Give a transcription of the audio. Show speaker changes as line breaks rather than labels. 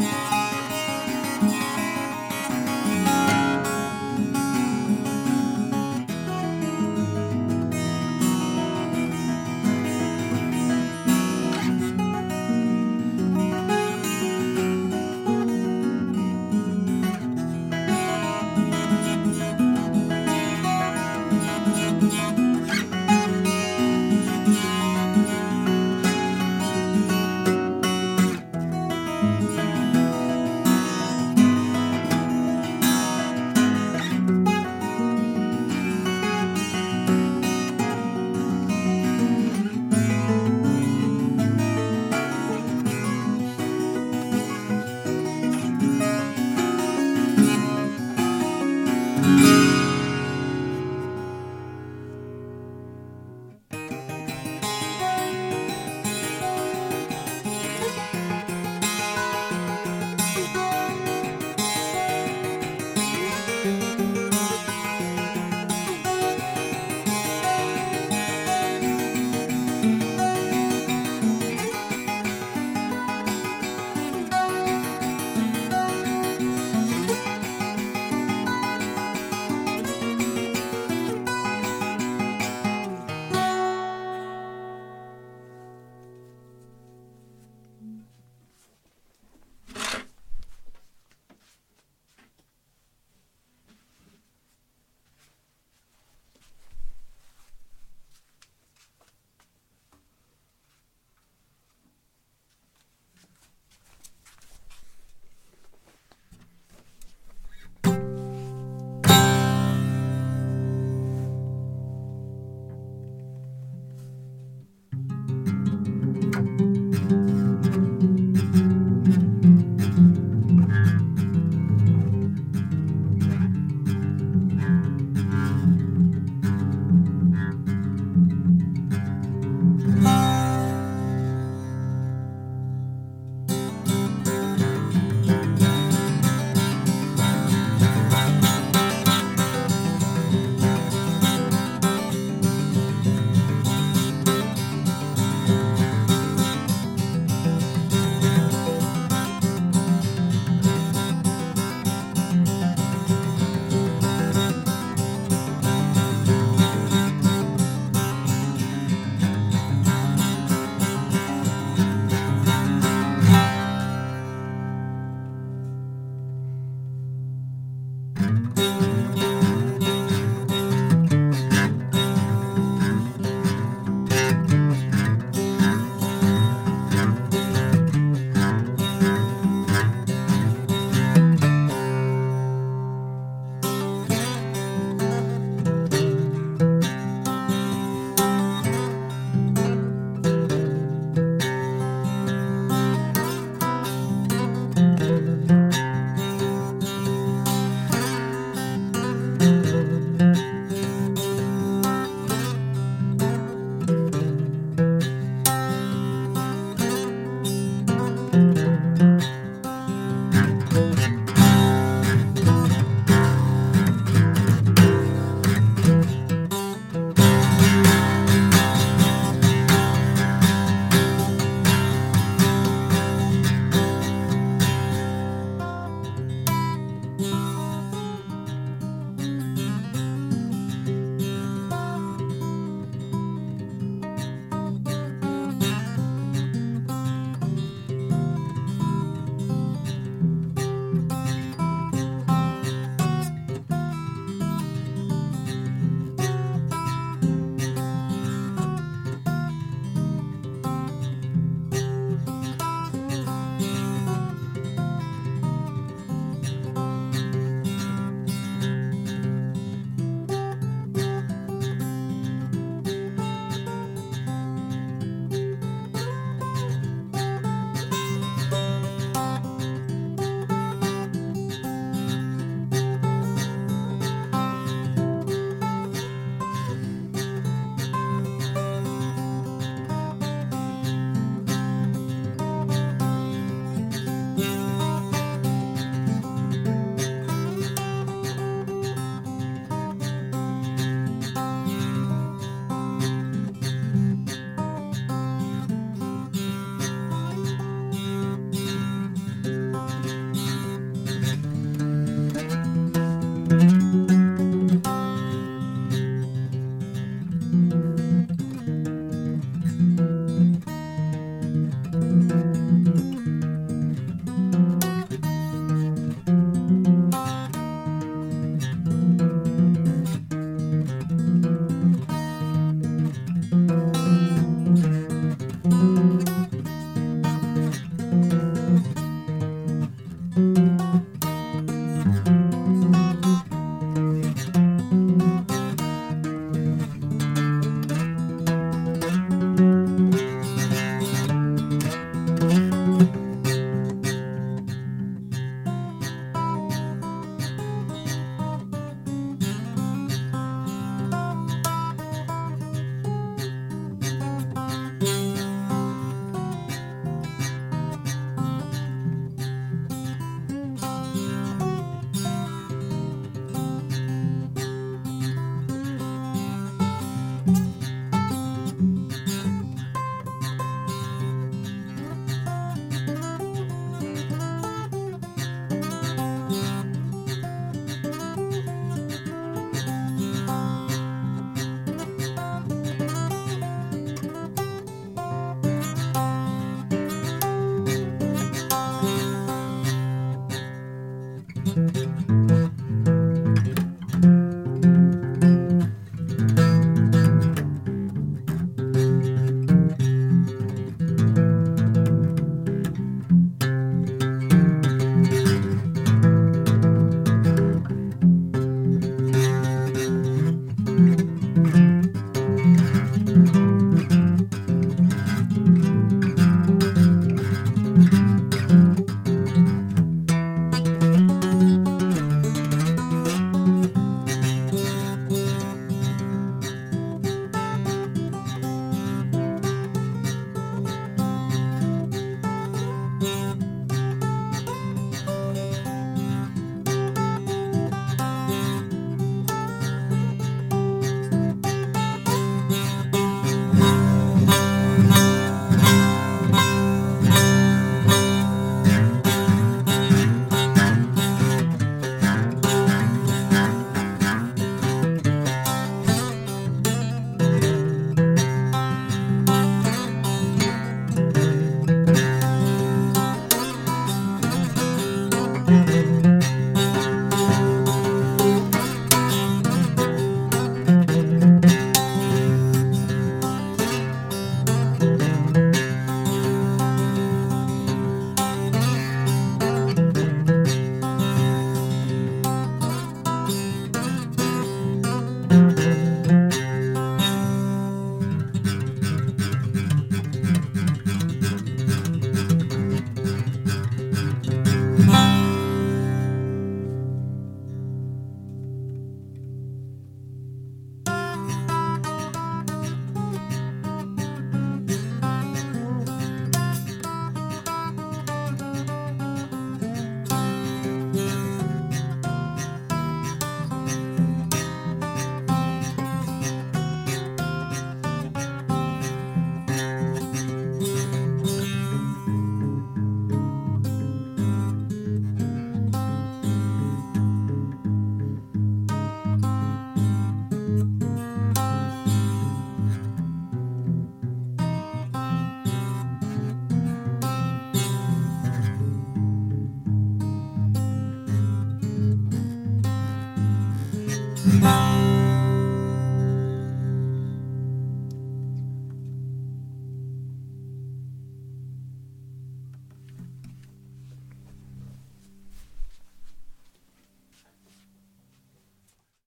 Bye.